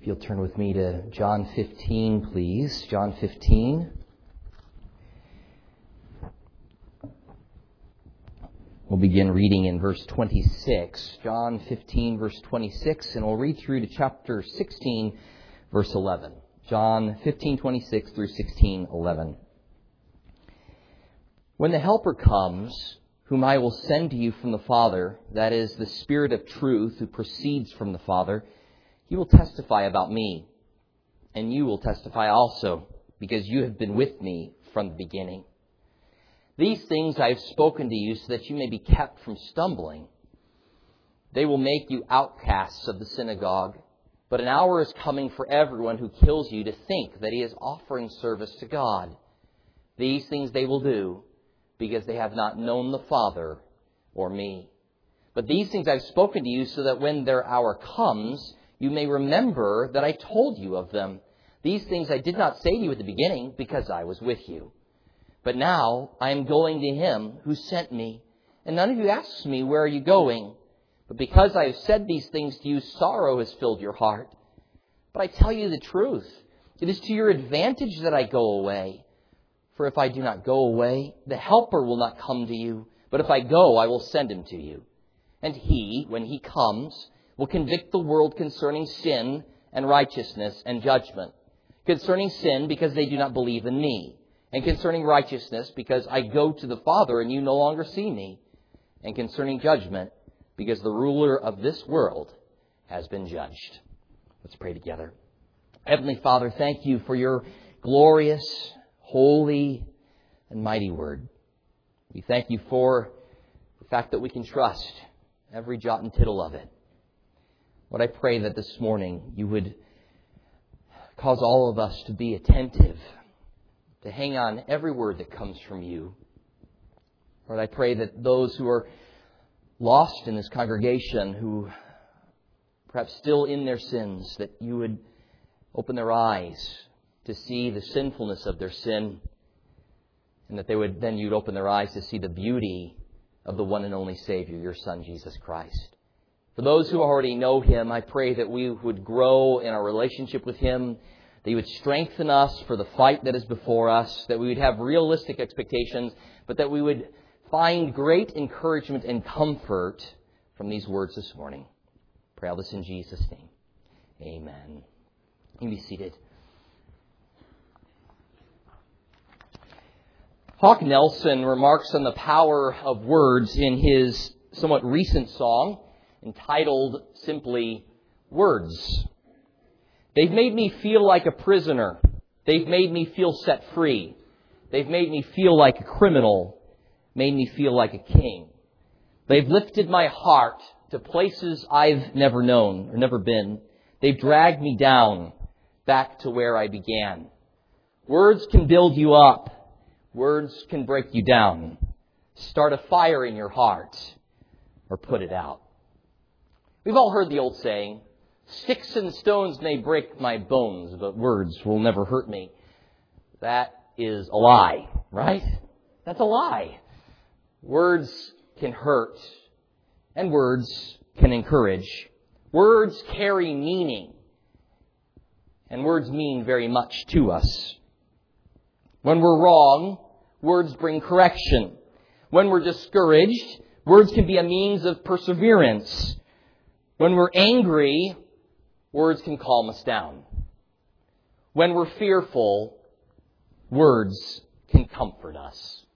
If you'll turn with me to John 15, please. John 15. We'll begin reading in verse 26. John 15, verse 26, and we'll read through to chapter 16, verse 11. John 15, 26 through 16, 11. When the Helper comes, whom I will send to you from the Father, that is, the Spirit of truth who proceeds from the Father, he will testify about me. And you will testify also, because you have been with me from the beginning. These things I have spoken to you so that you may be kept from stumbling. They will make you outcasts of the synagogue. But an hour is coming for everyone who kills you to think that he is offering service to God. These things they will do because they have not known the Father or me. But these things I've spoken to you so that when their hour comes, you may remember that I told you of them. These things I did not say to you at the beginning because I was with you. But now I am going to him who sent me. And none of you asks me, where are you going? But because I have said these things to you, sorrow has filled your heart. But I tell you the truth. It is to your advantage that I go away. For if I do not go away, the Helper will not come to you. But if I go, I will send him to you. And he, when he comes, will convict the world concerning sin and righteousness and judgment. Concerning sin, because they do not believe in me. And concerning righteousness, because I go to the Father and you no longer see me. And concerning judgment, because the ruler of this world has been judged. Let's pray together. Heavenly Father, thank you for your glorious, holy, and mighty word. We thank you for the fact that we can trust every jot and tittle of it. Lord, I pray that this morning you would cause all of us to be attentive, to hang on every word that comes from you. Lord, I pray that those who are lost in this congregation, who perhaps still in their sins, that you would open their eyes to see the sinfulness of their sin, and that they would then you'd open their eyes to see the beauty of the one and only Savior, your Son, Jesus Christ. For those who already know Him, I pray that we would grow in our relationship with Him, that He would strengthen us for the fight that is before us, that we would have realistic expectations, but that we would find great encouragement and comfort from these words this morning. Pray all this in Jesus' name. Amen. You can be seated. Hawk Nelson remarks on the power of words in his somewhat recent song entitled simply Words. They've made me feel like a prisoner. They've made me feel set free. They've made me feel like a criminal. Made me feel like a king. They've lifted my heart to places I've never known or never been. They've dragged me down back to where I began. Words can build you up. Words can break you down. Start a fire in your heart or put it out. We've all heard the old saying, sticks and stones may break my bones, but words will never hurt me. That is a lie, right? That's a lie. Words can hurt, and words can encourage. Words carry meaning, and words mean very much to us. When we're wrong, words bring correction. When we're discouraged, words can be a means of perseverance. When we're angry, words can calm us down. When we're fearful, words can comfort us.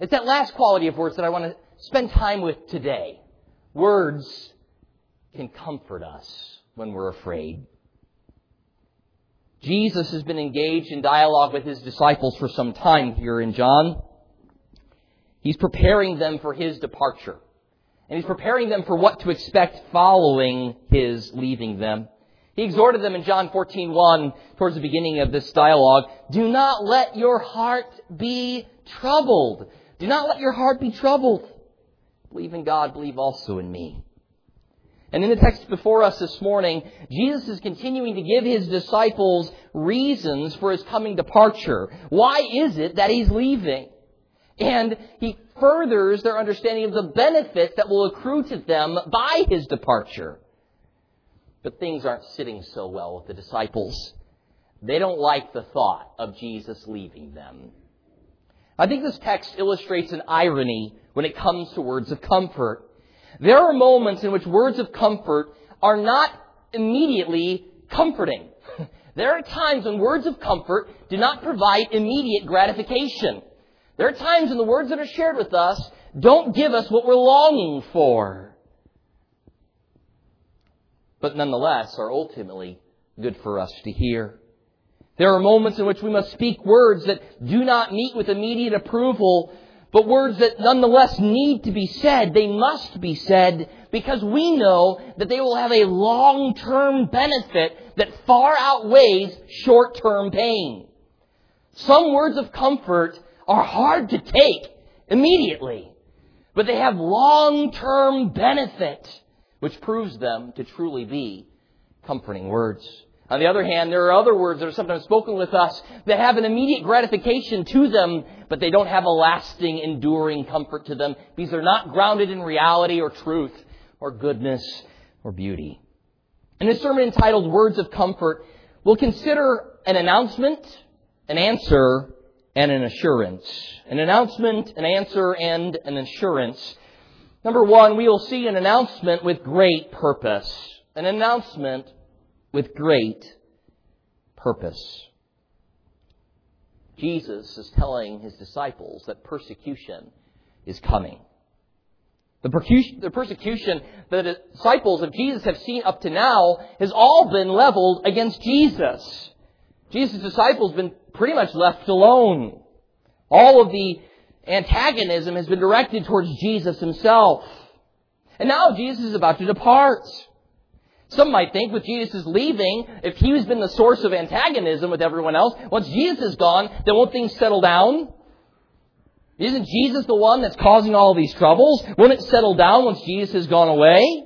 It's that last quality of words that I want to spend time with today. Words can comfort us when we're afraid. Jesus has been engaged in dialogue with his disciples for some time here in John. He's preparing them for his departure. And he's preparing them for what to expect following his leaving them. He exhorted them in John 14:1 towards the beginning of this dialogue, "Do not let your heart be troubled. Do not let your heart be troubled. Believe in God, believe also in me." And in the text before us this morning, Jesus is continuing to give his disciples reasons for his coming departure. Why is it that he's leaving? And he furthers their understanding of the benefits that will accrue to them by his departure. But things aren't sitting so well with the disciples. They don't like the thought of Jesus leaving them. I think this text illustrates an irony when it comes to words of comfort. There are moments in which words of comfort are not immediately comforting. There are times when words of comfort do not provide immediate gratification. There are times when the words that are shared with us don't give us what we're longing for. But nonetheless are ultimately good for us to hear. There are moments in which we must speak words that do not meet with immediate approval, but words that nonetheless need to be said. They must be said because we know that they will have a long-term benefit that far outweighs short-term pain. Some words of comfort are hard to take immediately, but they have long-term benefit, which proves them to truly be comforting words. On the other hand, there are other words that are sometimes spoken with us that have an immediate gratification to them, but they don't have a lasting, enduring comfort to them because they're not grounded in reality or truth or goodness or beauty. In this sermon entitled Words of Comfort, we'll consider an announcement, an answer, and an assurance. An announcement, an answer, and an assurance. Number one, we will see an announcement with great purpose. An announcement with great purpose. Jesus is telling his disciples that persecution is coming. The persecution that the disciples of Jesus have seen up to now has all been leveled against Jesus. Jesus' disciples have been pretty much left alone. All of the antagonism has been directed towards Jesus himself. And now Jesus is about to depart. Some might think with Jesus is leaving, if he's been the source of antagonism with everyone else, once Jesus is gone, then won't things settle down? Isn't Jesus the one that's causing all these troubles? Won't it settle down once Jesus has gone away?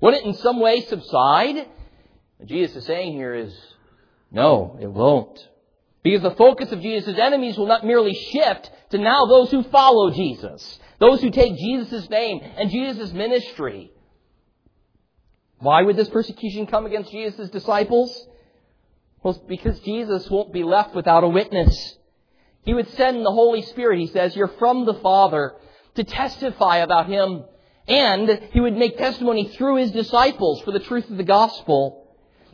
Won't it in some way subside? What Jesus is saying here is, no, it won't. Because the focus of Jesus' enemies will not merely shift to now those who follow Jesus, those who take Jesus' name and Jesus' ministry. Why would this persecution come against Jesus' disciples? Well, because Jesus won't be left without a witness. He would send the Holy Spirit, he says, you're from the Father, to testify about Him. And He would make testimony through His disciples for the truth of the gospel.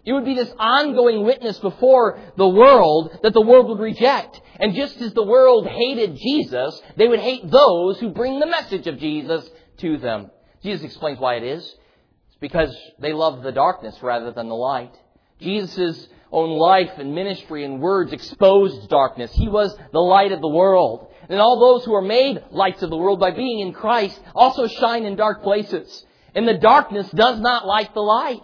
It would be this ongoing witness before the world that the world would reject. And just as the world hated Jesus, they would hate those who bring the message of Jesus to them. Jesus explains why it is It's because they love the darkness rather than the light. Jesus' own life and ministry and words exposed darkness. He was the light of the world. And all those who are made lights of the world by being in Christ also shine in dark places. And the darkness does not like the light.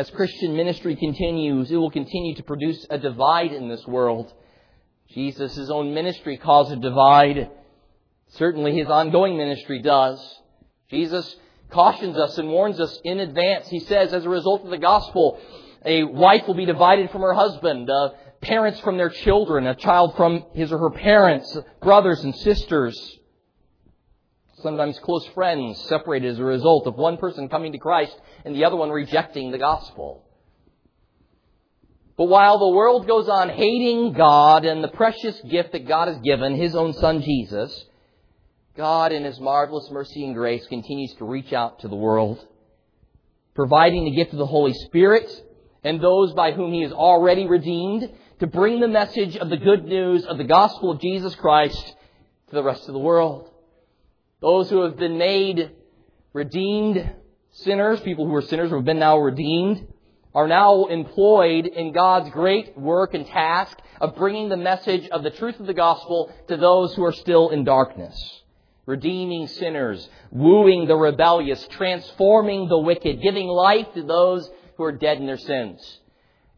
As Christian ministry continues, it will continue to produce a divide in this world. Jesus' own ministry caused a divide. Certainly his ongoing ministry does. Jesus cautions us and warns us in advance. He says, as a result of the gospel, a wife will be divided from her husband, uh, parents from their children, a child from his or her parents, brothers and sisters. Sometimes close friends separated as a result of one person coming to Christ and the other one rejecting the gospel. But while the world goes on hating God and the precious gift that God has given, His own Son Jesus, God, in His marvelous mercy and grace, continues to reach out to the world, providing the gift of the Holy Spirit and those by whom He is already redeemed to bring the message of the good news of the gospel of Jesus Christ to the rest of the world. Those who have been made redeemed sinners, people who are sinners who have been now redeemed, are now employed in God's great work and task of bringing the message of the truth of the gospel to those who are still in darkness redeeming sinners, wooing the rebellious, transforming the wicked, giving life to those who are dead in their sins.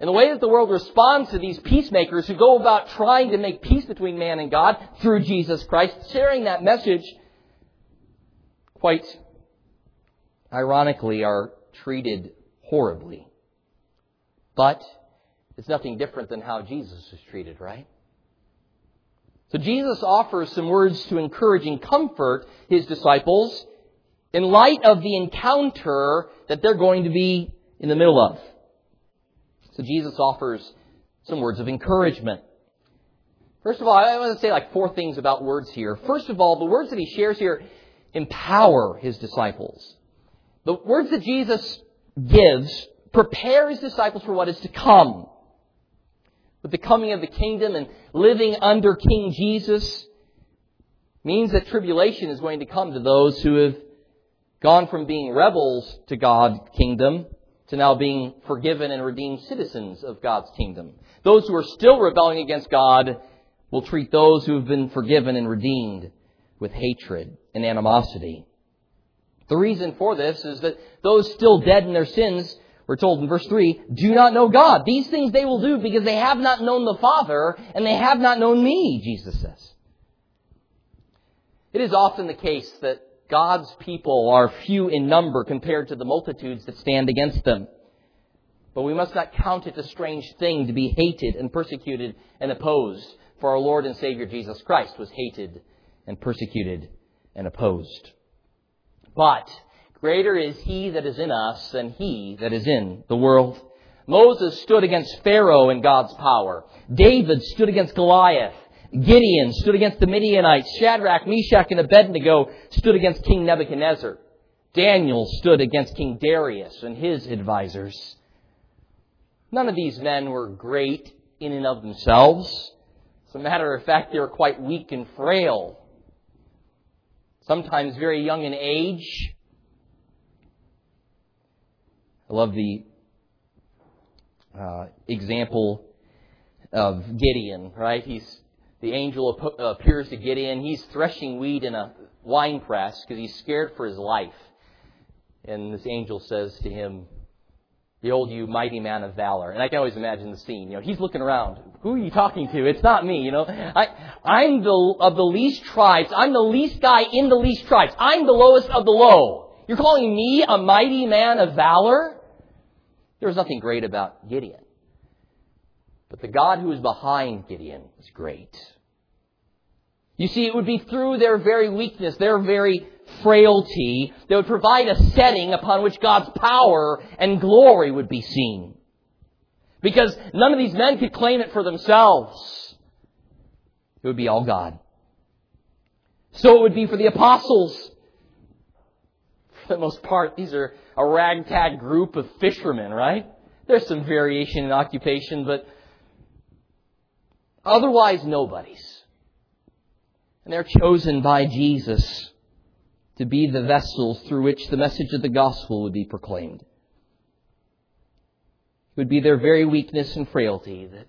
And the way that the world responds to these peacemakers who go about trying to make peace between man and God through Jesus Christ, sharing that message, quite ironically, are treated horribly. But it's nothing different than how Jesus was treated, right? So Jesus offers some words to encourage and comfort his disciples in light of the encounter that they're going to be in the middle of. So Jesus offers some words of encouragement. First of all, I want to say like four things about words here. First of all, the words that he shares here empower his disciples. The words that Jesus gives prepare his disciples for what is to come. With the coming of the kingdom and living under King Jesus means that tribulation is going to come to those who have gone from being rebels to God's kingdom to now being forgiven and redeemed citizens of God's kingdom. Those who are still rebelling against God will treat those who have been forgiven and redeemed with hatred and animosity. The reason for this is that those still dead in their sins, we're told in verse 3, do not know God. These things they will do because they have not known the Father and they have not known me, Jesus says. It is often the case that God's people are few in number compared to the multitudes that stand against them. But we must not count it a strange thing to be hated and persecuted and opposed, for our Lord and Savior Jesus Christ was hated and persecuted and opposed. But greater is he that is in us than he that is in the world. Moses stood against Pharaoh in God's power. David stood against Goliath. Gideon stood against the Midianites. Shadrach, Meshach, and Abednego stood against King Nebuchadnezzar. Daniel stood against King Darius and his advisors. None of these men were great in and of themselves. As a matter of fact, they were quite weak and frail. Sometimes very young in age. I love the uh, example of Gideon, right? He's the angel appears to Gideon. He's threshing wheat in a wine press because he's scared for his life. And this angel says to him, Behold, you mighty man of valor. And I can always imagine the scene. You know, he's looking around. Who are you talking to? It's not me, you know. I, I'm the, of the least tribes. I'm the least guy in the least tribes. I'm the lowest of the low. You're calling me a mighty man of valor? There was nothing great about Gideon. But the God who is behind Gideon is great. You see, it would be through their very weakness, their very frailty, that would provide a setting upon which God's power and glory would be seen. Because none of these men could claim it for themselves. It would be all God. So it would be for the apostles. For the most part, these are a ragtag group of fishermen, right? There's some variation in occupation, but otherwise nobodies. And they're chosen by Jesus to be the vessels through which the message of the gospel would be proclaimed. It would be their very weakness and frailty that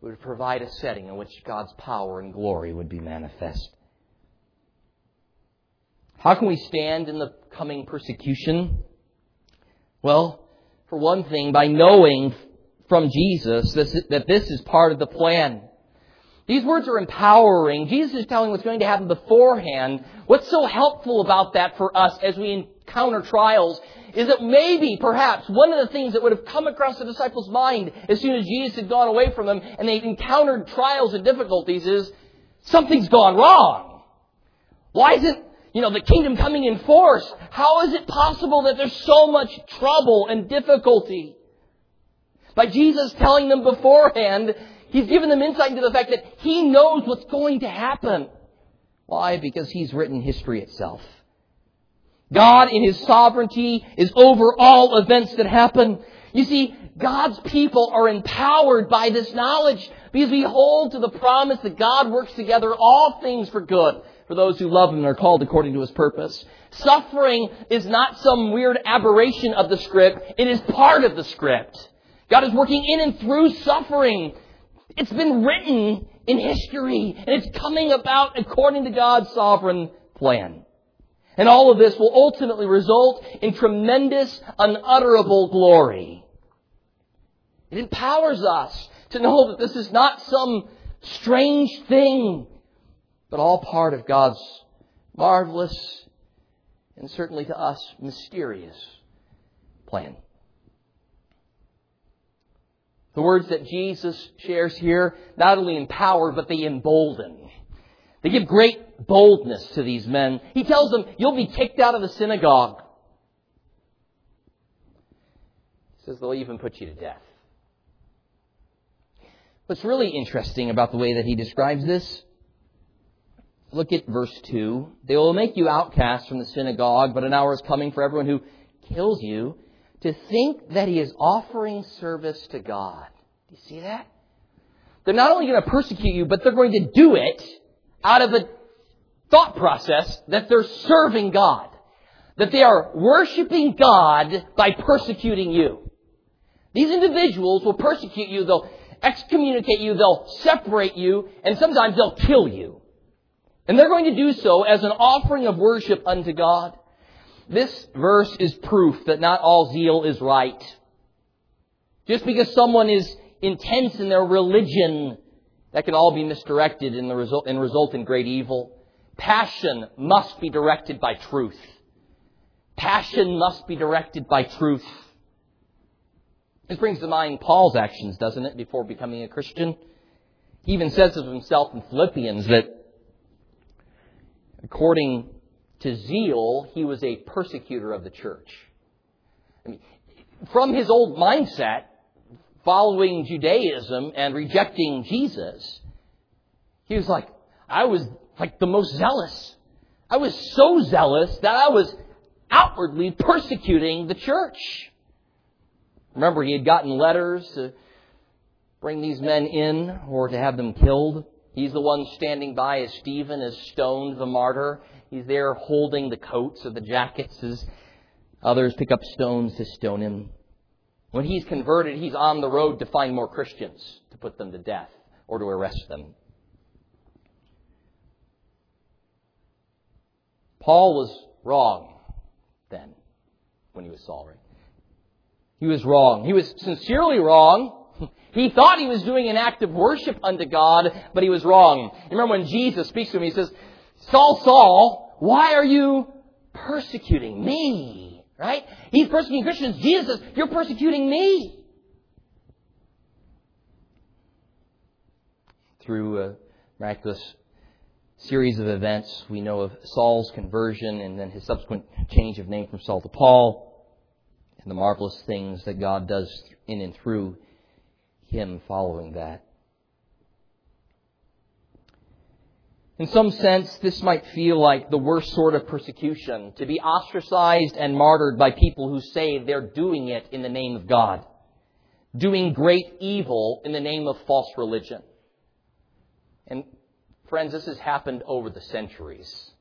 would provide a setting in which God's power and glory would be manifest. How can we stand in the coming persecution? Well, for one thing, by knowing from Jesus that this is part of the plan. These words are empowering. Jesus is telling what's going to happen beforehand. What's so helpful about that for us as we encounter trials is that maybe, perhaps, one of the things that would have come across the disciples' mind as soon as Jesus had gone away from them and they've encountered trials and difficulties is something's gone wrong. Why isn't, you know, the kingdom coming in force? How is it possible that there's so much trouble and difficulty? By Jesus telling them beforehand, He's given them insight into the fact that He knows what's going to happen. Why? Because He's written history itself. God in His sovereignty is over all events that happen. You see, God's people are empowered by this knowledge because we hold to the promise that God works together all things for good for those who love Him and are called according to His purpose. Suffering is not some weird aberration of the script. It is part of the script. God is working in and through suffering it's been written in history, and it's coming about according to God's sovereign plan. And all of this will ultimately result in tremendous, unutterable glory. It empowers us to know that this is not some strange thing, but all part of God's marvelous and certainly to us mysterious plan. The words that Jesus shares here not only empower, but they embolden. They give great boldness to these men. He tells them, You'll be kicked out of the synagogue. He says, They'll even put you to death. What's really interesting about the way that he describes this, look at verse 2. They will make you outcasts from the synagogue, but an hour is coming for everyone who kills you to think that he is offering service to God. Do you see that? They're not only going to persecute you, but they're going to do it out of a thought process that they're serving God. That they are worshiping God by persecuting you. These individuals will persecute you, they'll excommunicate you, they'll separate you, and sometimes they'll kill you. And they're going to do so as an offering of worship unto God. This verse is proof that not all zeal is right. Just because someone is intense in their religion, that can all be misdirected and, result, and result in great evil. Passion must be directed by truth. Passion must be directed by truth. This brings to mind Paul's actions, doesn't it, before becoming a Christian? He even says of himself in Philippians that according to zeal, he was a persecutor of the church. I mean, from his old mindset, following Judaism and rejecting Jesus, he was like, I was like the most zealous. I was so zealous that I was outwardly persecuting the church. Remember, he had gotten letters to bring these men in or to have them killed. He's the one standing by as Stephen is stoned the martyr. He's there holding the coats or the jackets as others pick up stones to stone him. When he's converted, he's on the road to find more Christians to put them to death or to arrest them. Paul was wrong then when he was Saul, right? He was wrong. He was sincerely wrong. He thought he was doing an act of worship unto God, but he was wrong. You remember when Jesus speaks to him, he says, Saul, Saul, why are you persecuting me? Right? He's persecuting Christians. Jesus You're persecuting me. Through a miraculous series of events, we know of Saul's conversion and then his subsequent change of name from Saul to Paul, and the marvelous things that God does in and through him following that. In some sense, this might feel like the worst sort of persecution, to be ostracized and martyred by people who say they're doing it in the name of God, doing great evil in the name of false religion. And friends, this has happened over the centuries.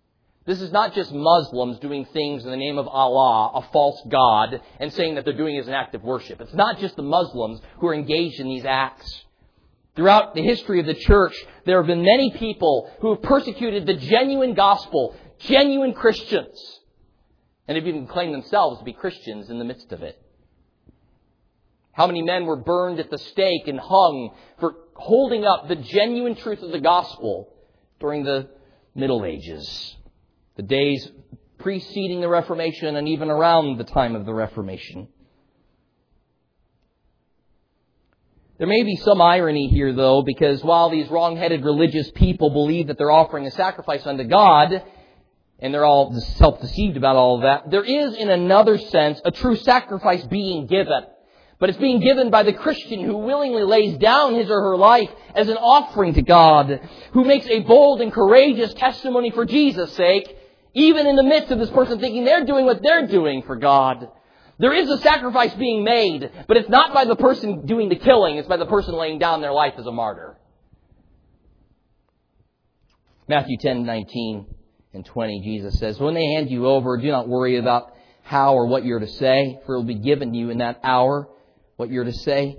This is not just Muslims doing things in the name of Allah, a false God, and saying that they're doing it as an act of worship. It's not just the Muslims who are engaged in these acts. Throughout the history of the church, there have been many people who have persecuted the genuine gospel, genuine Christians, and have even claimed themselves to be Christians in the midst of it. How many men were burned at the stake and hung for holding up the genuine truth of the gospel during the Middle Ages, the days preceding the Reformation and even around the time of the Reformation? There may be some irony here, though, because while these wrong-headed religious people believe that they're offering a sacrifice unto God, and they're all self-deceived about all of that, there is, in another sense, a true sacrifice being given. But it's being given by the Christian who willingly lays down his or her life as an offering to God, who makes a bold and courageous testimony for Jesus' sake, even in the midst of this person thinking they're doing what they're doing for God. There is a sacrifice being made, but it's not by the person doing the killing, it's by the person laying down their life as a martyr. Matthew 10, 19 and 20, Jesus says, When they hand you over, do not worry about how or what you're to say, for it will be given you in that hour what you're to say.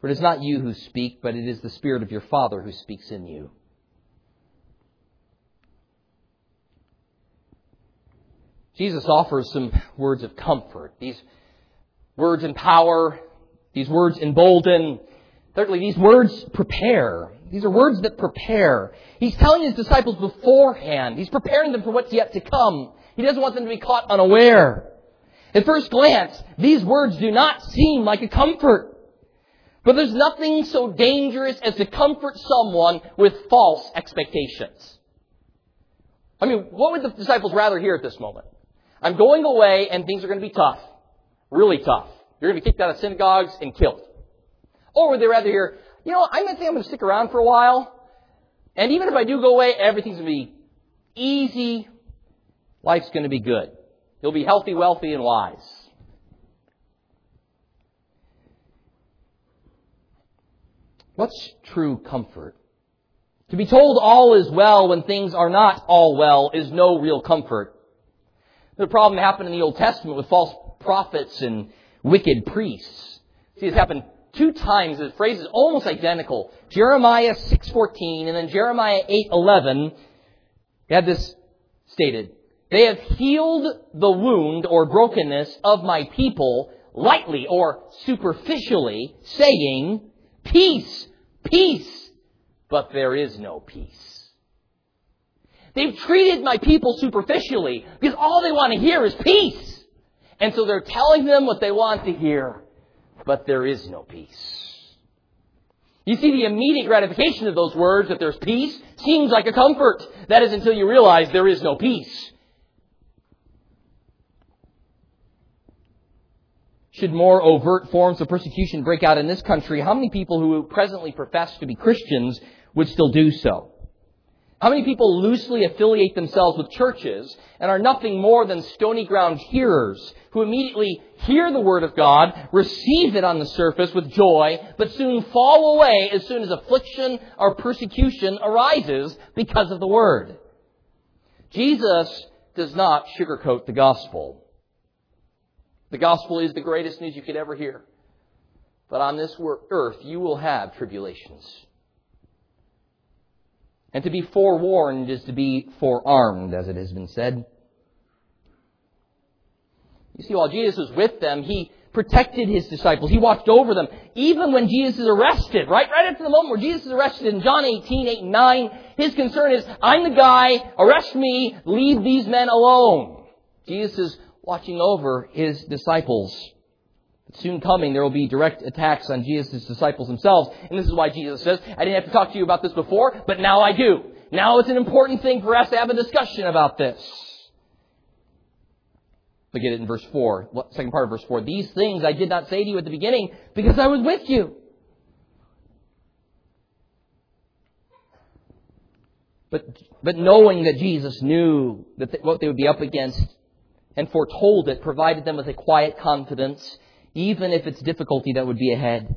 For it is not you who speak, but it is the Spirit of your Father who speaks in you. Jesus offers some words of comfort. These words empower. These words embolden. Thirdly, these words prepare. These are words that prepare. He's telling his disciples beforehand. He's preparing them for what's yet to come. He doesn't want them to be caught unaware. At first glance, these words do not seem like a comfort. But there's nothing so dangerous as to comfort someone with false expectations. I mean, what would the disciples rather hear at this moment? I'm going away and things are going to be tough. Really tough. You're going to be kicked out of synagogues and killed. Or would they rather hear, you know, I might think I'm going to stick around for a while. And even if I do go away, everything's going to be easy. Life's going to be good. You'll be healthy, wealthy, and wise. What's true comfort? To be told all is well when things are not all well is no real comfort. The problem happened in the Old Testament with false prophets and wicked priests. See, this happened two times. The phrase is almost identical. Jeremiah 6.14 and then Jeremiah 8.11 had this stated. They have healed the wound or brokenness of my people lightly or superficially, saying, Peace, peace, but there is no peace. They've treated my people superficially because all they want to hear is peace. And so they're telling them what they want to hear, but there is no peace. You see, the immediate gratification of those words, that there's peace, seems like a comfort. That is until you realize there is no peace. Should more overt forms of persecution break out in this country, how many people who presently profess to be Christians would still do so? How many people loosely affiliate themselves with churches and are nothing more than stony ground hearers who immediately hear the Word of God, receive it on the surface with joy, but soon fall away as soon as affliction or persecution arises because of the Word? Jesus does not sugarcoat the gospel. The gospel is the greatest news you could ever hear. But on this earth, you will have tribulations. And to be forewarned is to be forearmed, as it has been said. You see, while Jesus was with them, he protected his disciples. He watched over them. Even when Jesus is arrested, right? Right after the moment where Jesus is arrested in John 18, 8 and 9, his concern is, I'm the guy, arrest me, leave these men alone. Jesus is watching over his disciples soon coming, there will be direct attacks on Jesus' disciples themselves. And this is why Jesus says, I didn't have to talk to you about this before, but now I do. Now it's an important thing for us to have a discussion about this. At it in verse 4, second part of verse 4. These things I did not say to you at the beginning because I was with you. But, but knowing that Jesus knew that what they would be up against and foretold it provided them with a quiet confidence even if it's difficulty that would be ahead.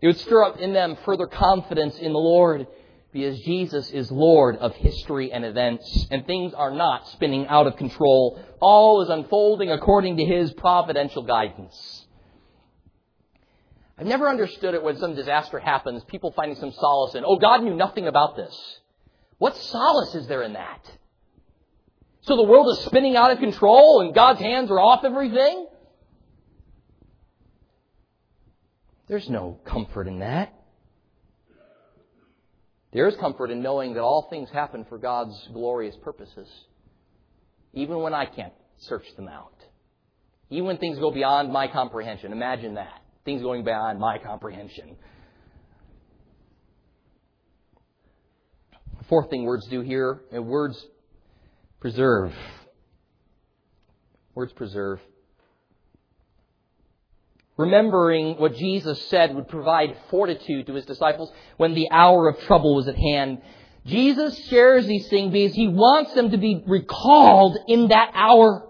It would stir up in them further confidence in the Lord because Jesus is Lord of history and events, and things are not spinning out of control. All is unfolding according to His providential guidance. I've never understood it when some disaster happens, people finding some solace in, oh, God knew nothing about this. What solace is there in that? So the world is spinning out of control and God's hands are off everything? There's no comfort in that. There is comfort in knowing that all things happen for God's glorious purposes, even when I can't search them out. Even when things go beyond my comprehension. Imagine that. Things going beyond my comprehension. Fourth thing words do here, uh, words preserve. Words preserve remembering what Jesus said would provide fortitude to his disciples when the hour of trouble was at hand. Jesus shares these things because he wants them to be recalled in that hour.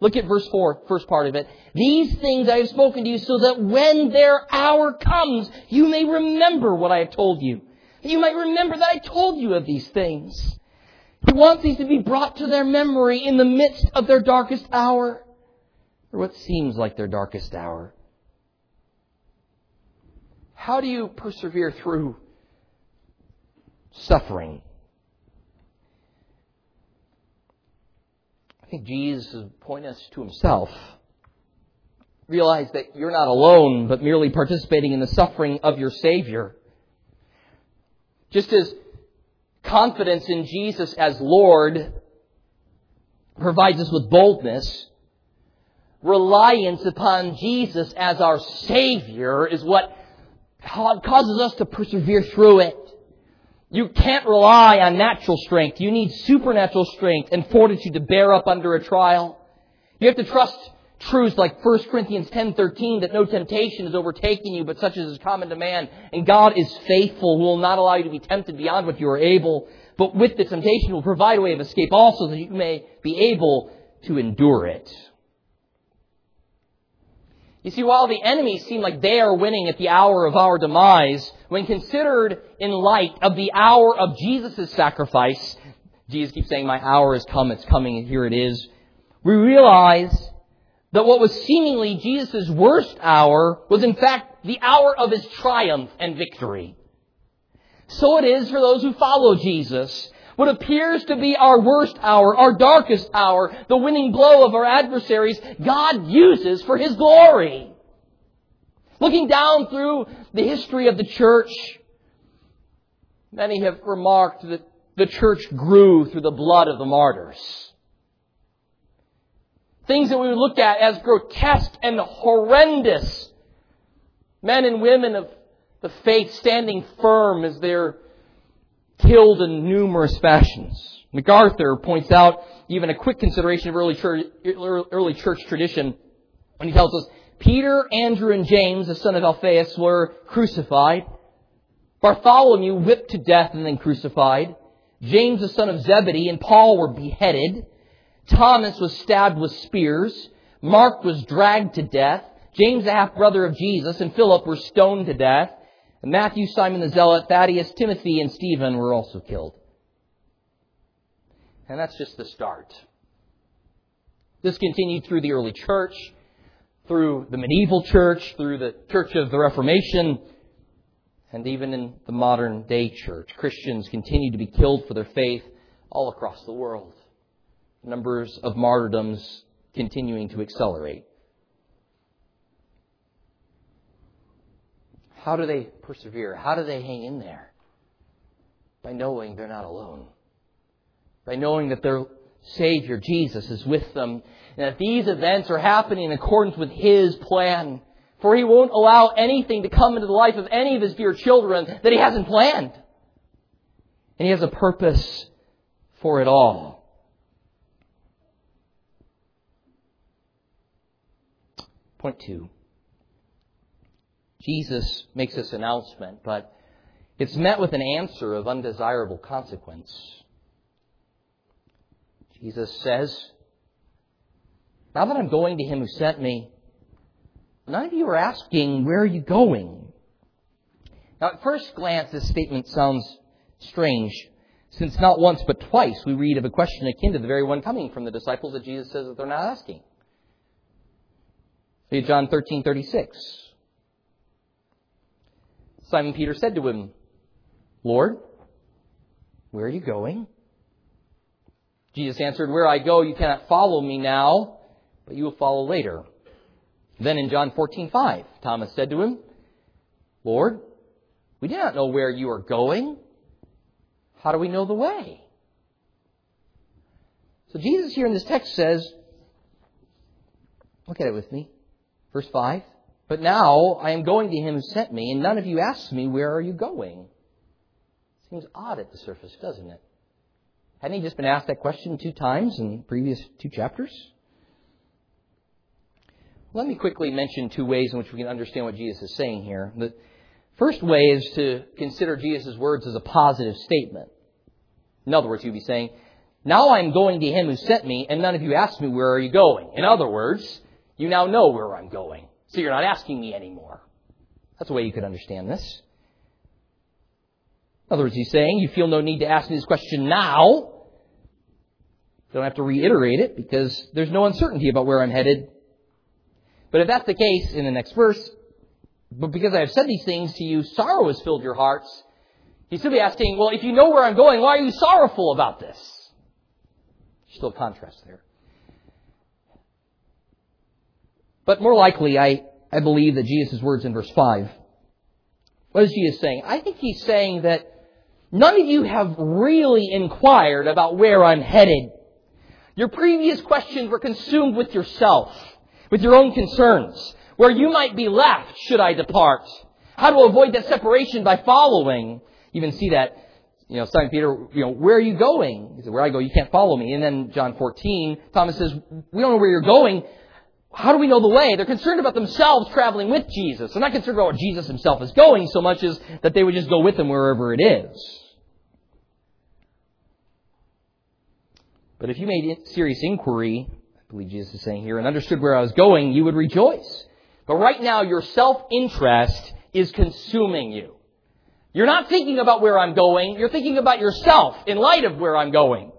Look at verse 4, first part of it. These things I have spoken to you so that when their hour comes, you may remember what I have told you. You might remember that I told you of these things. He wants these to be brought to their memory in the midst of their darkest hour, or what seems like their darkest hour. How do you persevere through suffering? I think Jesus is pointing us to himself. Realize that you're not alone, but merely participating in the suffering of your Savior. Just as confidence in Jesus as Lord provides us with boldness, reliance upon Jesus as our Savior is what causes us to persevere through it. You can't rely on natural strength. You need supernatural strength and fortitude to bear up under a trial. You have to trust truths like 1 Corinthians 10:13 that no temptation is overtaking you but such as is common to man and God is faithful who will not allow you to be tempted beyond what you are able but with the temptation will provide a way of escape also that you may be able to endure it. You see, while the enemies seem like they are winning at the hour of our demise, when considered in light of the hour of Jesus' sacrifice, Jesus keeps saying, My hour has come, it's coming, and here it is. We realize that what was seemingly Jesus' worst hour was in fact the hour of his triumph and victory. So it is for those who follow Jesus. What appears to be our worst hour, our darkest hour, the winning blow of our adversaries, God uses for His glory. Looking down through the history of the church, many have remarked that the church grew through the blood of the martyrs. Things that we would look at as grotesque and horrendous. Men and women of the faith standing firm as they're killed in numerous fashions. MacArthur points out even a quick consideration of early church, early church tradition when he tells us Peter, Andrew, and James, the son of Alphaeus, were crucified. Bartholomew whipped to death and then crucified. James, the son of Zebedee, and Paul were beheaded. Thomas was stabbed with spears. Mark was dragged to death. James, the half brother of Jesus, and Philip were stoned to death. And Matthew, Simon the Zealot, Thaddeus, Timothy, and Stephen were also killed. And that's just the start. This continued through the early church, through the medieval church, through the church of the Reformation, and even in the modern day church. Christians continue to be killed for their faith all across the world. Numbers of martyrdoms continuing to accelerate. How do they persevere? How do they hang in there? By knowing they're not alone. By knowing that their Savior, Jesus, is with them. And that these events are happening in accordance with His plan. For He won't allow anything to come into the life of any of His dear children that He hasn't planned. And He has a purpose for it all. Point two. Jesus makes this announcement, but it's met with an answer of undesirable consequence. Jesus says, Now that I'm going to him who sent me, none of you are asking, Where are you going? Now, at first glance, this statement sounds strange, since not once but twice we read of a question akin to the very one coming from the disciples that Jesus says that they're not asking. See John 13, 36. Simon Peter said to him, Lord, where are you going? Jesus answered, Where I go, you cannot follow me now, but you will follow later. Then in John 14:5, Thomas said to him, Lord, we do not know where you are going. How do we know the way? So Jesus here in this text says, look at it with me. Verse 5. But now I am going to him who sent me, and none of you asked me, Where are you going? Seems odd at the surface, doesn't it? Hadn't he just been asked that question two times in previous two chapters? Let me quickly mention two ways in which we can understand what Jesus is saying here. The first way is to consider Jesus' words as a positive statement. In other words, he'd be saying, Now I am going to him who sent me, and none of you asked me, Where are you going? In other words, you now know where I'm going. So you're not asking me anymore. That's a way you could understand this. In other words, he's saying, you feel no need to ask me this question now. You don't have to reiterate it because there's no uncertainty about where I'm headed. But if that's the case in the next verse, but because I have said these things to you, sorrow has filled your hearts. He's still be asking, well, if you know where I'm going, why are you sorrowful about this? Still a contrast there. But more likely, I, I believe that Jesus' words in verse 5. What is Jesus saying? I think he's saying that none of you have really inquired about where I'm headed. Your previous questions were consumed with yourself, with your own concerns, where you might be left should I depart, how to avoid that separation by following. You even see that you know, Simon Peter, you know, where are you going? He said, where I go, you can't follow me. And then John 14, Thomas says, we don't know where you're going. How do we know the way? They're concerned about themselves traveling with Jesus. They're not concerned about where Jesus himself is going so much as that they would just go with him wherever it is. But if you made serious inquiry, I believe Jesus is saying here, and understood where I was going, you would rejoice. But right now, your self-interest is consuming you. You're not thinking about where I'm going, you're thinking about yourself in light of where I'm going.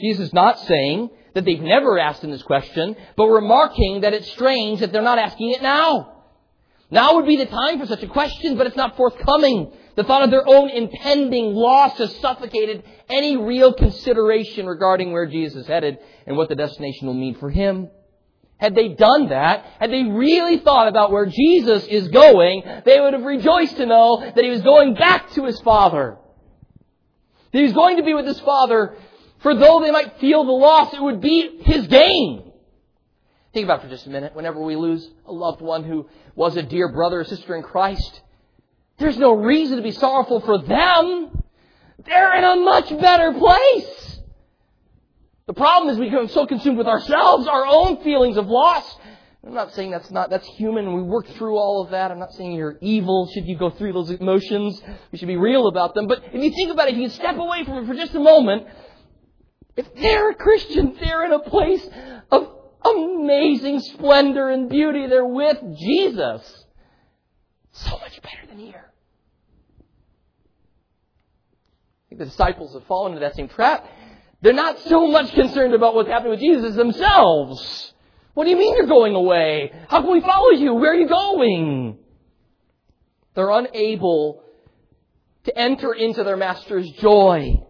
Jesus is not saying that they've never asked in this question, but remarking that it's strange that they're not asking it now. Now would be the time for such a question, but it's not forthcoming. The thought of their own impending loss has suffocated any real consideration regarding where Jesus is headed and what the destination will mean for him. Had they done that, had they really thought about where Jesus is going, they would have rejoiced to know that he was going back to his Father. That he was going to be with his Father, for though they might feel the loss, it would be his gain. Think about it for just a minute. Whenever we lose a loved one who was a dear brother or sister in Christ, there's no reason to be sorrowful for them. They're in a much better place. The problem is we become so consumed with ourselves, our own feelings of loss. I'm not saying that's not, that's human. We work through all of that. I'm not saying you're evil should you go through those emotions. We should be real about them. But if you think about it, if you step away from it for just a moment, if they're a Christian, they're in a place of amazing splendor and beauty. They're with Jesus. So much better than here. I think the disciples have fallen into that same trap. They're not so much concerned about what's happening with Jesus themselves. What do you mean you're going away? How can we follow you? Where are you going? They're unable to enter into their master's joy.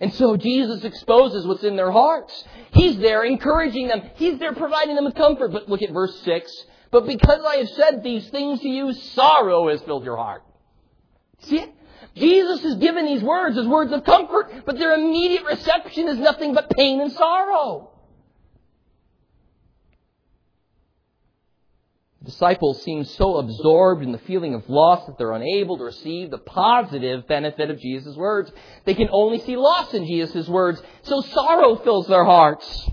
And so Jesus exposes what's in their hearts. He's there encouraging them. He's there providing them with comfort. But look at verse 6. But because I have said these things to you, sorrow has filled your heart. See it? Jesus has given these words as words of comfort, but their immediate reception is nothing but pain and sorrow. Disciples seem so absorbed in the feeling of loss that they're unable to receive the positive benefit of Jesus' words. They can only see loss in Jesus' words, so sorrow fills their hearts.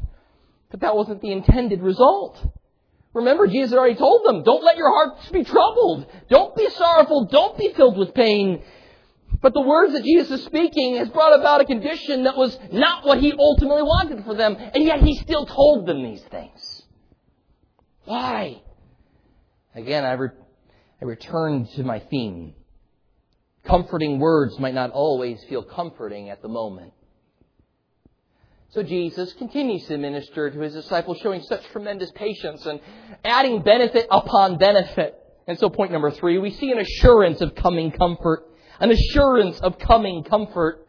But that wasn't the intended result. Remember, Jesus had already told them, don't let your hearts be troubled. Don't be sorrowful. Don't be filled with pain. But the words that Jesus is speaking has brought about a condition that was not what he ultimately wanted for them, and yet he still told them these things. Why? Again, I, re- I return to my theme. Comforting words might not always feel comforting at the moment. So Jesus continues to minister to his disciples, showing such tremendous patience and adding benefit upon benefit. And so point number three, we see an assurance of coming comfort an assurance of coming comfort.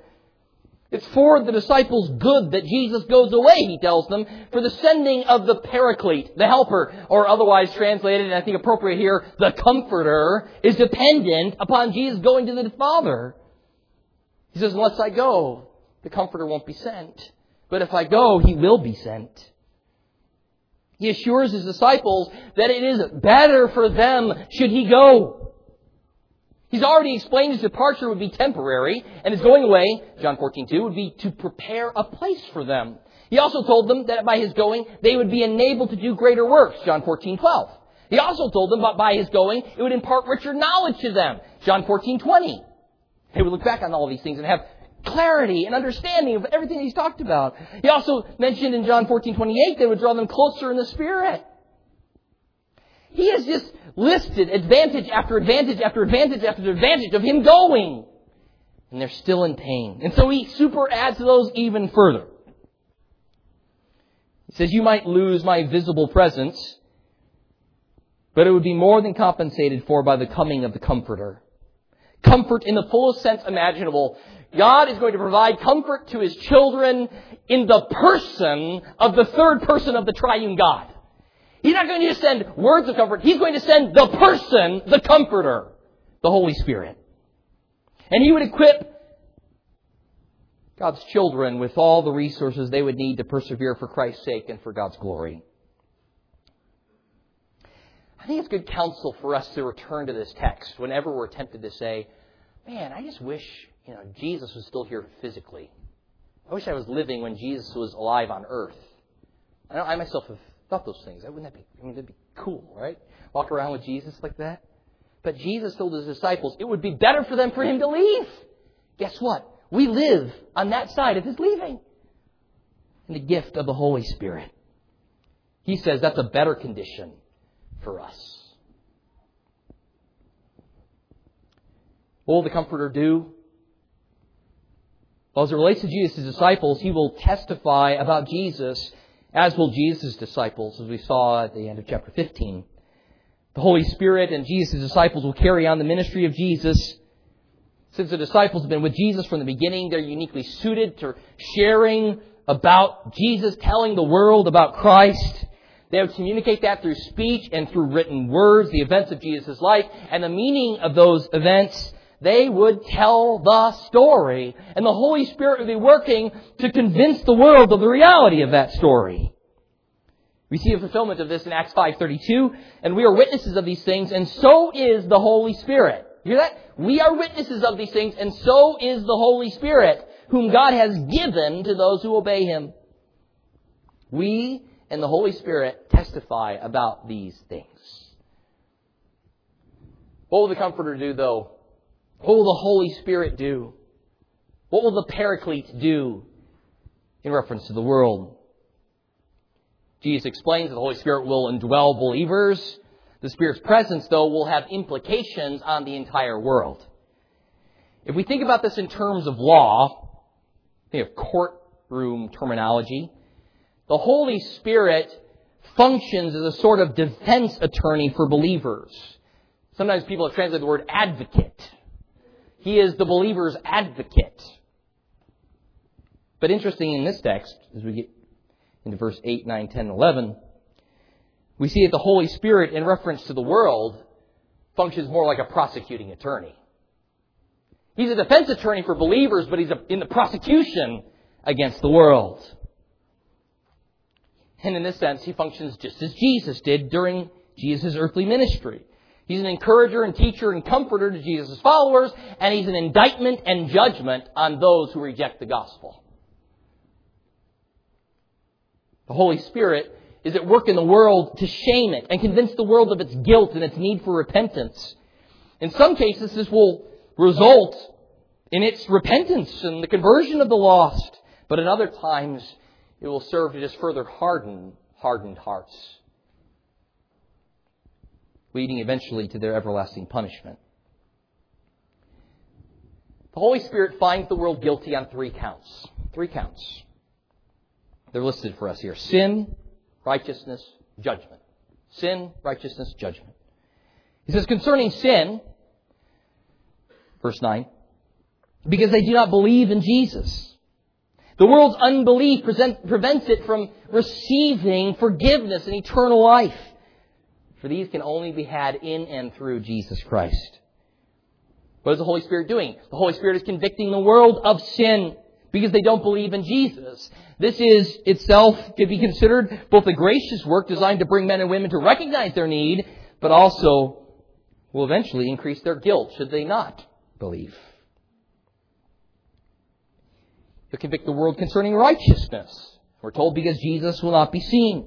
It's for the disciples' good that Jesus goes away, he tells them, for the sending of the paraclete, the helper, or otherwise translated, and I think appropriate here, the comforter, is dependent upon Jesus going to the Father. He says, unless I go, the comforter won't be sent. But if I go, he will be sent. He assures his disciples that it is better for them should he go. He's already explained his departure would be temporary, and his going away, John 14, 2, would be to prepare a place for them. He also told them that by his going, they would be enabled to do greater works, John 14, 12. He also told them that by his going, it would impart richer knowledge to them, John 14, 20. They would look back on all these things and have clarity and understanding of everything he's talked about. He also mentioned in John 14, 28, they would draw them closer in the Spirit. He has just listed advantage after advantage after advantage after advantage of him going. And they're still in pain. And so he super adds to those even further. He says, You might lose my visible presence, but it would be more than compensated for by the coming of the Comforter. Comfort in the fullest sense imaginable. God is going to provide comfort to his children in the person of the third person of the triune God. He's not going to just send words of comfort. He's going to send the person, the comforter, the Holy Spirit. And he would equip God's children with all the resources they would need to persevere for Christ's sake and for God's glory. I think it's good counsel for us to return to this text whenever we're tempted to say, man, I just wish, you know, Jesus was still here physically. I wish I was living when Jesus was alive on earth. I, know, I myself have thought those things. Wouldn't that be, I mean, that'd be cool, right? Walk around with Jesus like that. But Jesus told his disciples it would be better for them for him to leave. Guess what? We live on that side of his leaving. And the gift of the Holy Spirit. He says that's a better condition for us. What will the Comforter do? Well, as it relates to Jesus' disciples, he will testify about Jesus, as will Jesus' disciples, as we saw at the end of chapter 15. The Holy Spirit and Jesus' disciples will carry on the ministry of Jesus. Since the disciples have been with Jesus from the beginning, they're uniquely suited to sharing about Jesus, telling the world about Christ. They would communicate that through speech and through written words, the events of Jesus' life, and the meaning of those events they would tell the story. And the Holy Spirit would be working to convince the world of the reality of that story. We see a fulfillment of this in Acts 5.32, and we are witnesses of these things, and so is the Holy Spirit. You hear that? We are witnesses of these things, and so is the Holy Spirit, whom God has given to those who obey Him. We and the Holy Spirit testify about these things. What will the Comforter do, though, what will the Holy Spirit do? What will the Paraclete do in reference to the world? Jesus explains that the Holy Spirit will indwell believers. The Spirit's presence, though, will have implications on the entire world. If we think about this in terms of law, think of courtroom terminology, the Holy Spirit functions as a sort of defense attorney for believers. Sometimes people have translated the word advocate. He is the believer's advocate. But interesting in this text, as we get into verse 8, 9, 10, 11, we see that the Holy Spirit, in reference to the world, functions more like a prosecuting attorney. He's a defense attorney for believers, but he's in the prosecution against the world. And in this sense, he functions just as Jesus did during Jesus' earthly ministry. He's an encourager and teacher and comforter to Jesus' followers, and he's an indictment and judgment on those who reject the gospel. The Holy Spirit is at work in the world to shame it and convince the world of its guilt and its need for repentance. In some cases, this will result in its repentance and the conversion of the lost, but in other times, it will serve to just further harden hardened hearts leading eventually to their everlasting punishment. The Holy Spirit finds the world guilty on three counts. Three counts. They're listed for us here sin, righteousness, judgment. Sin, righteousness, judgment. He says concerning sin, verse 9, because they do not believe in Jesus. The world's unbelief present, prevents it from receiving forgiveness and eternal life. For these can only be had in and through Jesus Christ. What is the Holy Spirit doing? The Holy Spirit is convicting the world of sin because they don't believe in Jesus. This is itself to be considered both a gracious work designed to bring men and women to recognize their need, but also will eventually increase their guilt should they not believe. He'll convict the world concerning righteousness. We're told because Jesus will not be seen.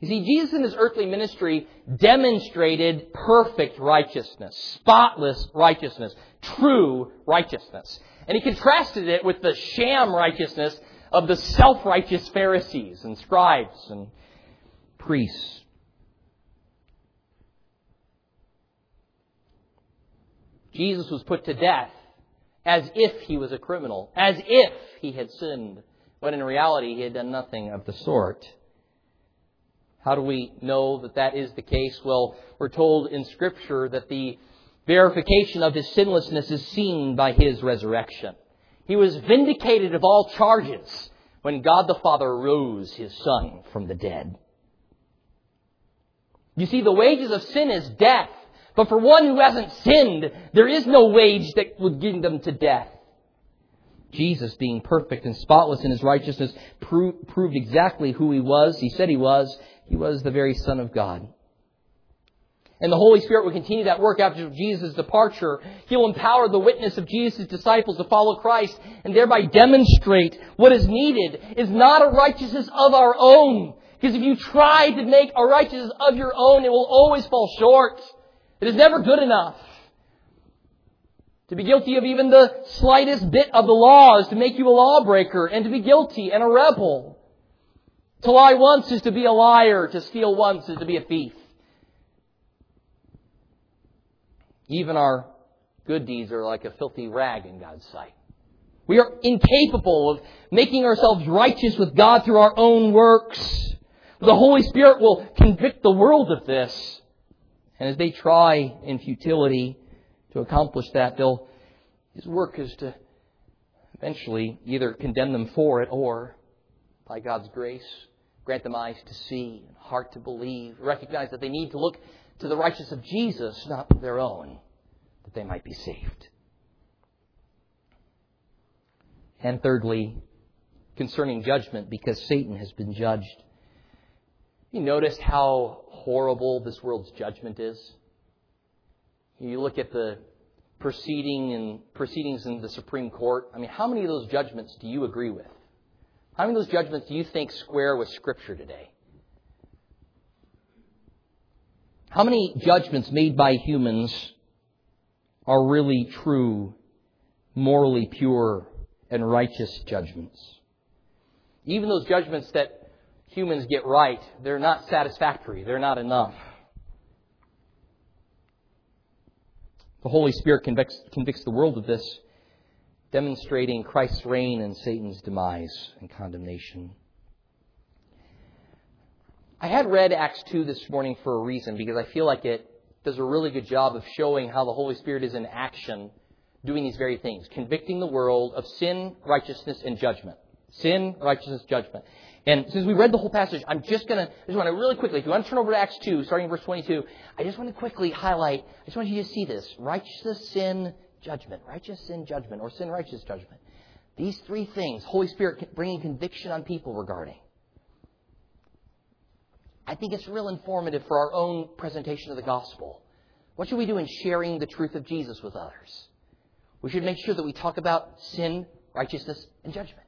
You see, Jesus in his earthly ministry demonstrated perfect righteousness, spotless righteousness, true righteousness. And he contrasted it with the sham righteousness of the self-righteous Pharisees and scribes and priests. Jesus was put to death as if he was a criminal, as if he had sinned, when in reality he had done nothing of the sort. How do we know that that is the case? Well, we're told in Scripture that the verification of his sinlessness is seen by his resurrection. He was vindicated of all charges when God the Father rose his Son from the dead. You see, the wages of sin is death. But for one who hasn't sinned, there is no wage that would give them to death. Jesus, being perfect and spotless in his righteousness, proved exactly who he was. He said he was, he was the very Son of God. And the Holy Spirit will continue that work after Jesus' departure. He will empower the witness of Jesus' disciples to follow Christ and thereby demonstrate what is needed is not a righteousness of our own. Because if you try to make a righteousness of your own, it will always fall short. It is never good enough. To be guilty of even the slightest bit of the law is to make you a lawbreaker, and to be guilty and a rebel. To lie once is to be a liar, to steal once is to be a thief. Even our good deeds are like a filthy rag in God's sight. We are incapable of making ourselves righteous with God through our own works. The Holy Spirit will convict the world of this. And as they try in futility to accomplish that, they'll, his work is to eventually either condemn them for it or, by God's grace, grant them eyes to see and heart to believe, recognize that they need to look to the righteousness of Jesus, not their own, that they might be saved. And thirdly, concerning judgment, because Satan has been judged. You notice how horrible this world's judgment is? You look at the proceeding and proceedings in the Supreme Court. I mean, how many of those judgments do you agree with? How many of those judgments do you think square with Scripture today? How many judgments made by humans are really true, morally pure, and righteous judgments? Even those judgments that humans get right, they're not satisfactory. They're not enough. The Holy Spirit convicts, convicts the world of this, demonstrating Christ's reign and Satan's demise and condemnation. I had read Acts 2 this morning for a reason because I feel like it does a really good job of showing how the Holy Spirit is in action doing these very things, convicting the world of sin, righteousness, and judgment. Sin, righteousness, judgment. And since we read the whole passage, I'm just going to, I just want to really quickly, if you want to turn over to Acts 2, starting in verse 22, I just want to quickly highlight, I just want you to see this. Righteousness, sin, judgment. Righteous sin, judgment. Or sin, righteous judgment. These three things, Holy Spirit bringing conviction on people regarding. I think it's real informative for our own presentation of the gospel. What should we do in sharing the truth of Jesus with others? We should make sure that we talk about sin, righteousness, and judgment.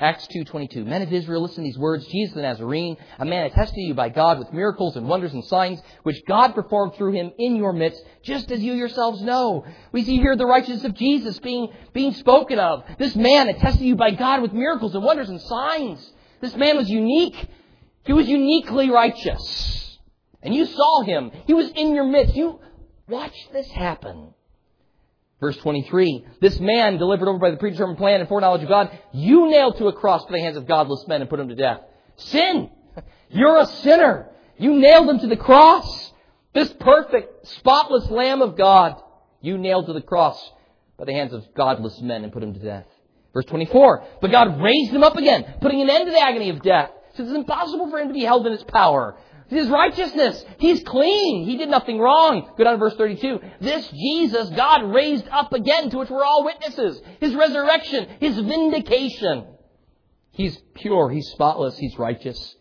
Acts 2.22. Men of Israel, listen to these words. Jesus the Nazarene, a man attested to you by God with miracles and wonders and signs, which God performed through him in your midst, just as you yourselves know. We see here the righteousness of Jesus being, being spoken of. This man attested to you by God with miracles and wonders and signs. This man was unique. He was uniquely righteous. And you saw him. He was in your midst. You watched this happen. Verse 23, this man delivered over by the predetermined plan and foreknowledge of God, you nailed to a cross by the hands of godless men and put him to death. Sin! You're a sinner! You nailed him to the cross! This perfect, spotless Lamb of God, you nailed to the cross by the hands of godless men and put him to death. Verse 24, but God raised him up again, putting an end to the agony of death. So it's impossible for him to be held in his power. His righteousness. He's clean. He did nothing wrong. Go down to verse 32. This Jesus God raised up again to which we're all witnesses. His resurrection. His vindication. He's pure. He's spotless. He's righteous.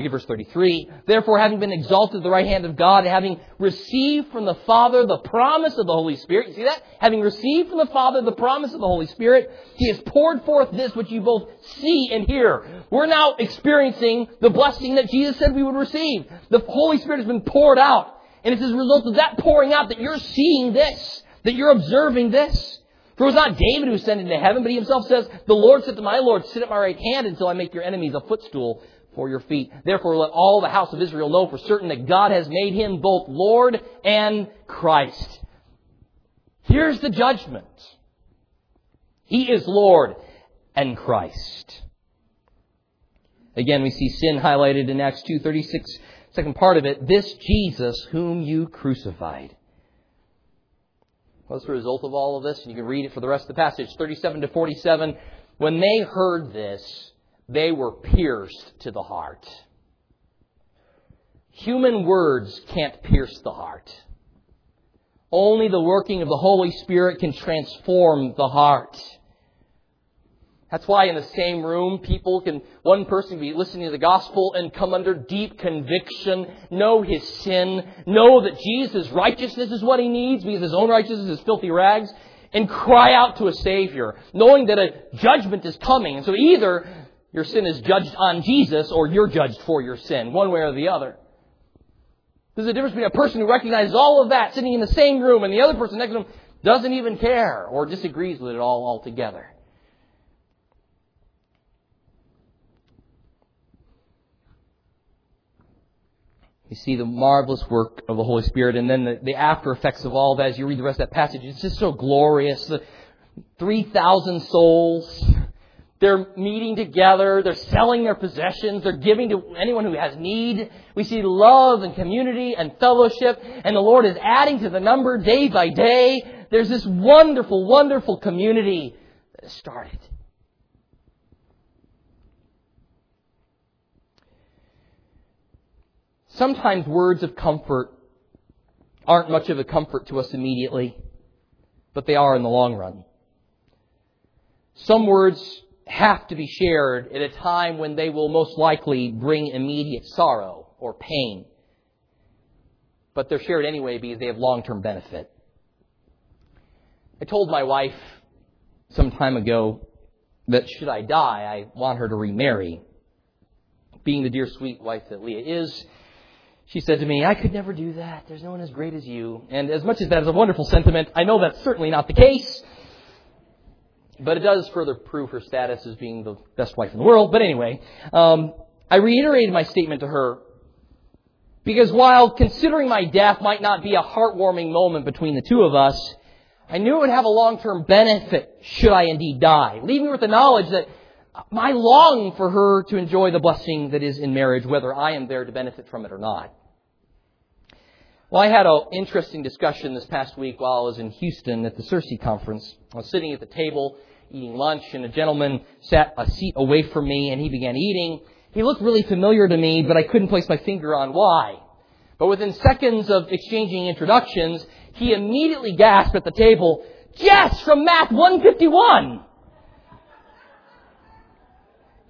Look at verse 33. Therefore, having been exalted at the right hand of God, having received from the Father the promise of the Holy Spirit, you see that? Having received from the Father the promise of the Holy Spirit, He has poured forth this which you both see and hear. We're now experiencing the blessing that Jesus said we would receive. The Holy Spirit has been poured out. And it's as a result of that pouring out that you're seeing this, that you're observing this. For it was not David who ascended into heaven, but he himself says, The Lord said to my Lord, Sit at my right hand until I make your enemies a footstool for your feet. Therefore, let all the house of Israel know for certain that God has made him both Lord and Christ. Here's the judgment. He is Lord and Christ. Again, we see sin highlighted in Acts 2.36, second part of it. This Jesus whom you crucified. What's the result of all of this? And you can read it for the rest of the passage, 37 to 47. When they heard this, they were pierced to the heart. Human words can't pierce the heart. Only the working of the Holy Spirit can transform the heart. That's why in the same room, people can, one person can be listening to the gospel and come under deep conviction, know his sin, know that Jesus' righteousness is what he needs because his own righteousness is filthy rags, and cry out to a Savior, knowing that a judgment is coming. And so either your sin is judged on Jesus or you're judged for your sin, one way or the other. There's a difference between a person who recognizes all of that sitting in the same room and the other person next to him doesn't even care or disagrees with it all altogether. You see the marvelous work of the Holy Spirit and then the, the after effects of all that as you read the rest of that passage. It's just so glorious. The 3,000 souls, they're meeting together, they're selling their possessions, they're giving to anyone who has need. We see love and community and fellowship, and the Lord is adding to the number day by day. There's this wonderful, wonderful community that has started. Sometimes words of comfort aren't much of a comfort to us immediately, but they are in the long run. Some words have to be shared at a time when they will most likely bring immediate sorrow or pain. But they're shared anyway because they have long-term benefit. I told my wife some time ago that should I die, I want her to remarry. Being the dear sweet wife that Leah is, she said to me, I could never do that. There's no one as great as you. And as much as that is a wonderful sentiment, I know that's certainly not the case. But it does further prove her status as being the best wife in the world. But anyway, um, I reiterated my statement to her because while considering my death might not be a heartwarming moment between the two of us, I knew it would have a long-term benefit should I indeed die, leaving her with the knowledge that I long for her to enjoy the blessing that is in marriage, whether I am there to benefit from it or not. Well, I had an interesting discussion this past week while I was in Houston at the CiRCE conference. I was sitting at the table eating lunch, and a gentleman sat a seat away from me, and he began eating. He looked really familiar to me, but I couldn't place my finger on why. But within seconds of exchanging introductions, he immediately gasped at the table, Jess from Math 151!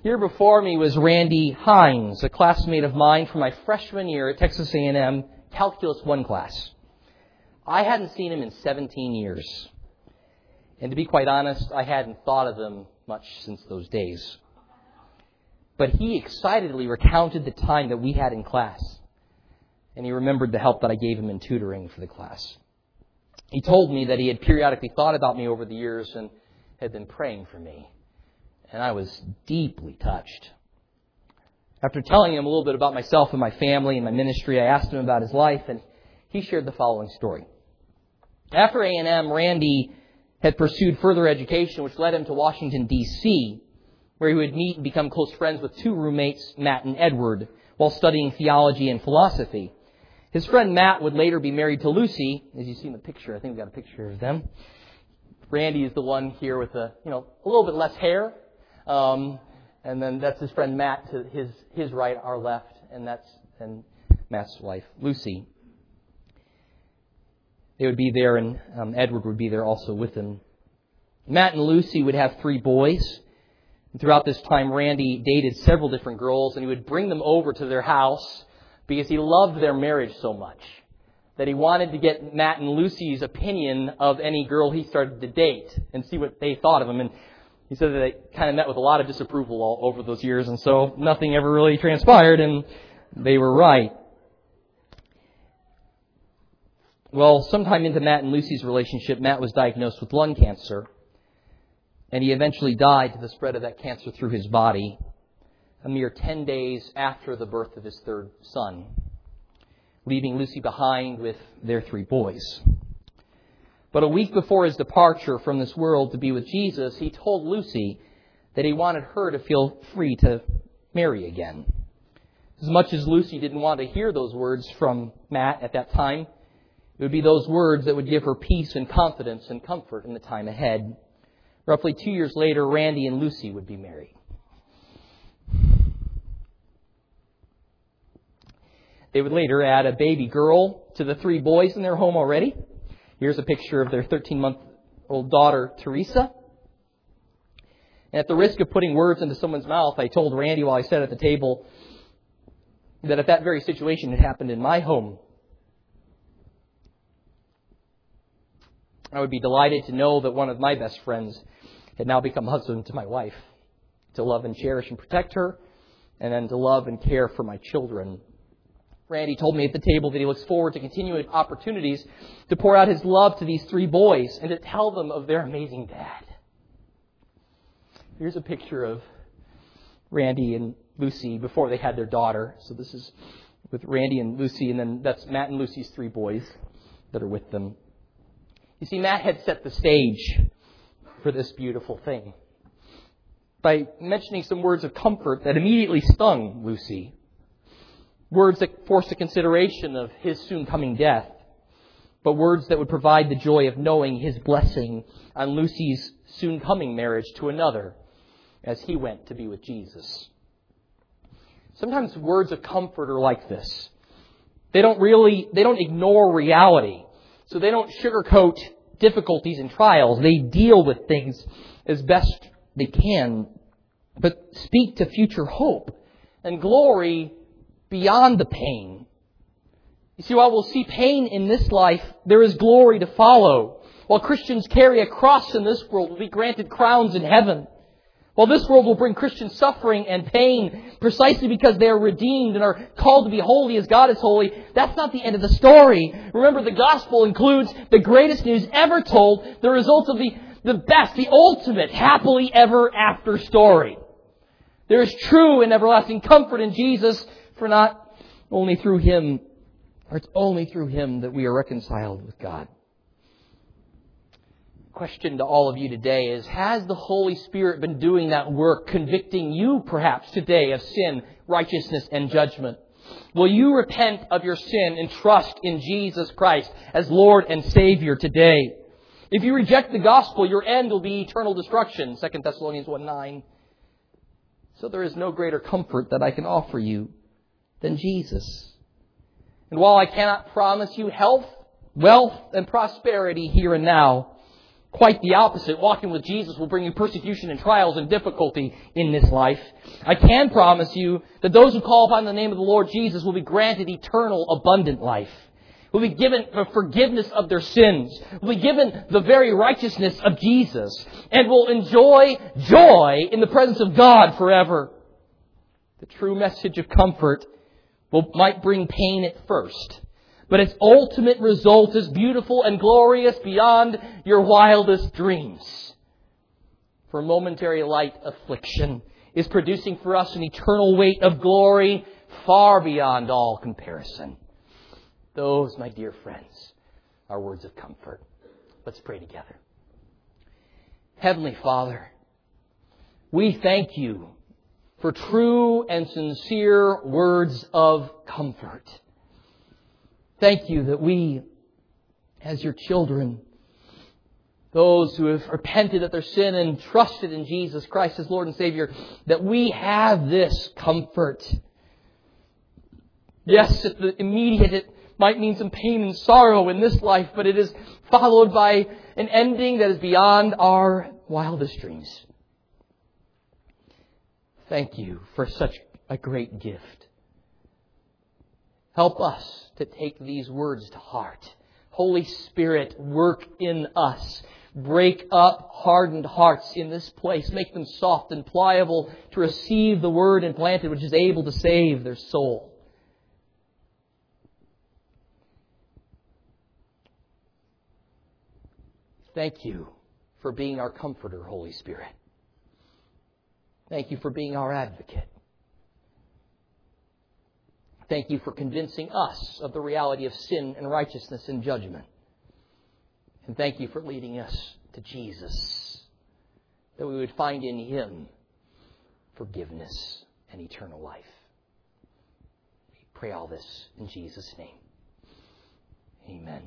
Here before me was Randy Hines, a classmate of mine from my freshman year at Texas A&M Calculus 1 class. I hadn't seen him in 17 years. And to be quite honest, I hadn't thought of him much since those days. But he excitedly recounted the time that we had in class. And he remembered the help that I gave him in tutoring for the class. He told me that he had periodically thought about me over the years and had been praying for me. And I was deeply touched. After telling him a little bit about myself and my family and my ministry, I asked him about his life, and he shared the following story. After A&M, Randy had pursued further education, which led him to Washington, D.C., where he would meet and become close friends with two roommates, Matt and Edward, while studying theology and philosophy. His friend Matt would later be married to Lucy, as you see in the picture. I think we've got a picture of them. Randy is the one here with a, you know, a little bit less hair. Um, and then that's his friend Matt to his, his right, our left, and that's and Matt's wife, Lucy. They would be there, and um, Edward would be there also with them. Matt and Lucy would have three boys. And throughout this time, Randy dated several different girls, and he would bring them over to their house because he loved their marriage so much that he wanted to get Matt and Lucy's opinion of any girl he started to date and see what they thought of him. And he said that they kind of met with a lot of disapproval all over those years, and so nothing ever really transpired, and they were right. Well, sometime into Matt and Lucy's relationship, Matt was diagnosed with lung cancer, and he eventually died to the spread of that cancer through his body a mere 10 days after the birth of his third son, leaving Lucy behind with their three boys. But a week before his departure from this world to be with Jesus, he told Lucy that he wanted her to feel free to marry again. As much as Lucy didn't want to hear those words from Matt at that time, it would be those words that would give her peace and confidence and comfort in the time ahead. Roughly two years later, Randy and Lucy would be married. They would later add a baby girl to the three boys in their home already. Here's a picture of their 13 month old daughter, Teresa. And at the risk of putting words into someone's mouth, I told Randy while I sat at the table that if that very situation had happened in my home, I would be delighted to know that one of my best friends had now become husband to my wife, to love and cherish and protect her, and then to love and care for my children. Randy told me at the table that he looks forward to continuing opportunities to pour out his love to these three boys and to tell them of their amazing dad. Here's a picture of Randy and Lucy before they had their daughter. So this is with Randy and Lucy, and then that's Matt and Lucy's three boys that are with them. You see, Matt had set the stage for this beautiful thing by mentioning some words of comfort that immediately stung Lucy. Words that forced a consideration of his soon coming death, but words that would provide the joy of knowing his blessing on Lucy's soon coming marriage to another as he went to be with Jesus. Sometimes words of comfort are like this. They don't really, they don't ignore reality. So they don't sugarcoat difficulties and trials. They deal with things as best they can, but speak to future hope and glory beyond the pain. You see, while we'll see pain in this life, there is glory to follow. While Christians carry a cross in this world, we'll be granted crowns in heaven. While this world will bring Christian suffering and pain precisely because they are redeemed and are called to be holy as God is holy, that's not the end of the story. Remember, the gospel includes the greatest news ever told, the result of the, the best, the ultimate, happily ever after story. There is true and everlasting comfort in Jesus, for not only through Him, or it's only through Him that we are reconciled with God question to all of you today is Has the Holy Spirit been doing that work, convicting you perhaps today of sin, righteousness, and judgment? Will you repent of your sin and trust in Jesus Christ as Lord and Savior today? If you reject the gospel, your end will be eternal destruction. 2 Thessalonians 1 9. So there is no greater comfort that I can offer you than Jesus. And while I cannot promise you health, wealth, and prosperity here and now, Quite the opposite. Walking with Jesus will bring you persecution and trials and difficulty in this life. I can promise you that those who call upon the name of the Lord Jesus will be granted eternal, abundant life. Will be given the forgiveness of their sins. Will be given the very righteousness of Jesus. And will enjoy joy in the presence of God forever. The true message of comfort will, might bring pain at first but its ultimate result is beautiful and glorious beyond your wildest dreams. For momentary light affliction is producing for us an eternal weight of glory far beyond all comparison. Those, my dear friends, are words of comfort. Let's pray together. Heavenly Father, we thank you for true and sincere words of comfort. Thank you that we, as your children, those who have repented of their sin and trusted in Jesus Christ as Lord and Savior, that we have this comfort. Yes, at the immediate it might mean some pain and sorrow in this life, but it is followed by an ending that is beyond our wildest dreams. Thank you for such a great gift. Help us to take these words to heart. Holy Spirit, work in us. Break up hardened hearts in this place. Make them soft and pliable to receive the word implanted which is able to save their soul. Thank you for being our comforter, Holy Spirit. Thank you for being our advocate. Thank you for convincing us of the reality of sin and righteousness and judgment. And thank you for leading us to Jesus, that we would find in Him forgiveness and eternal life. We pray all this in Jesus' name. Amen.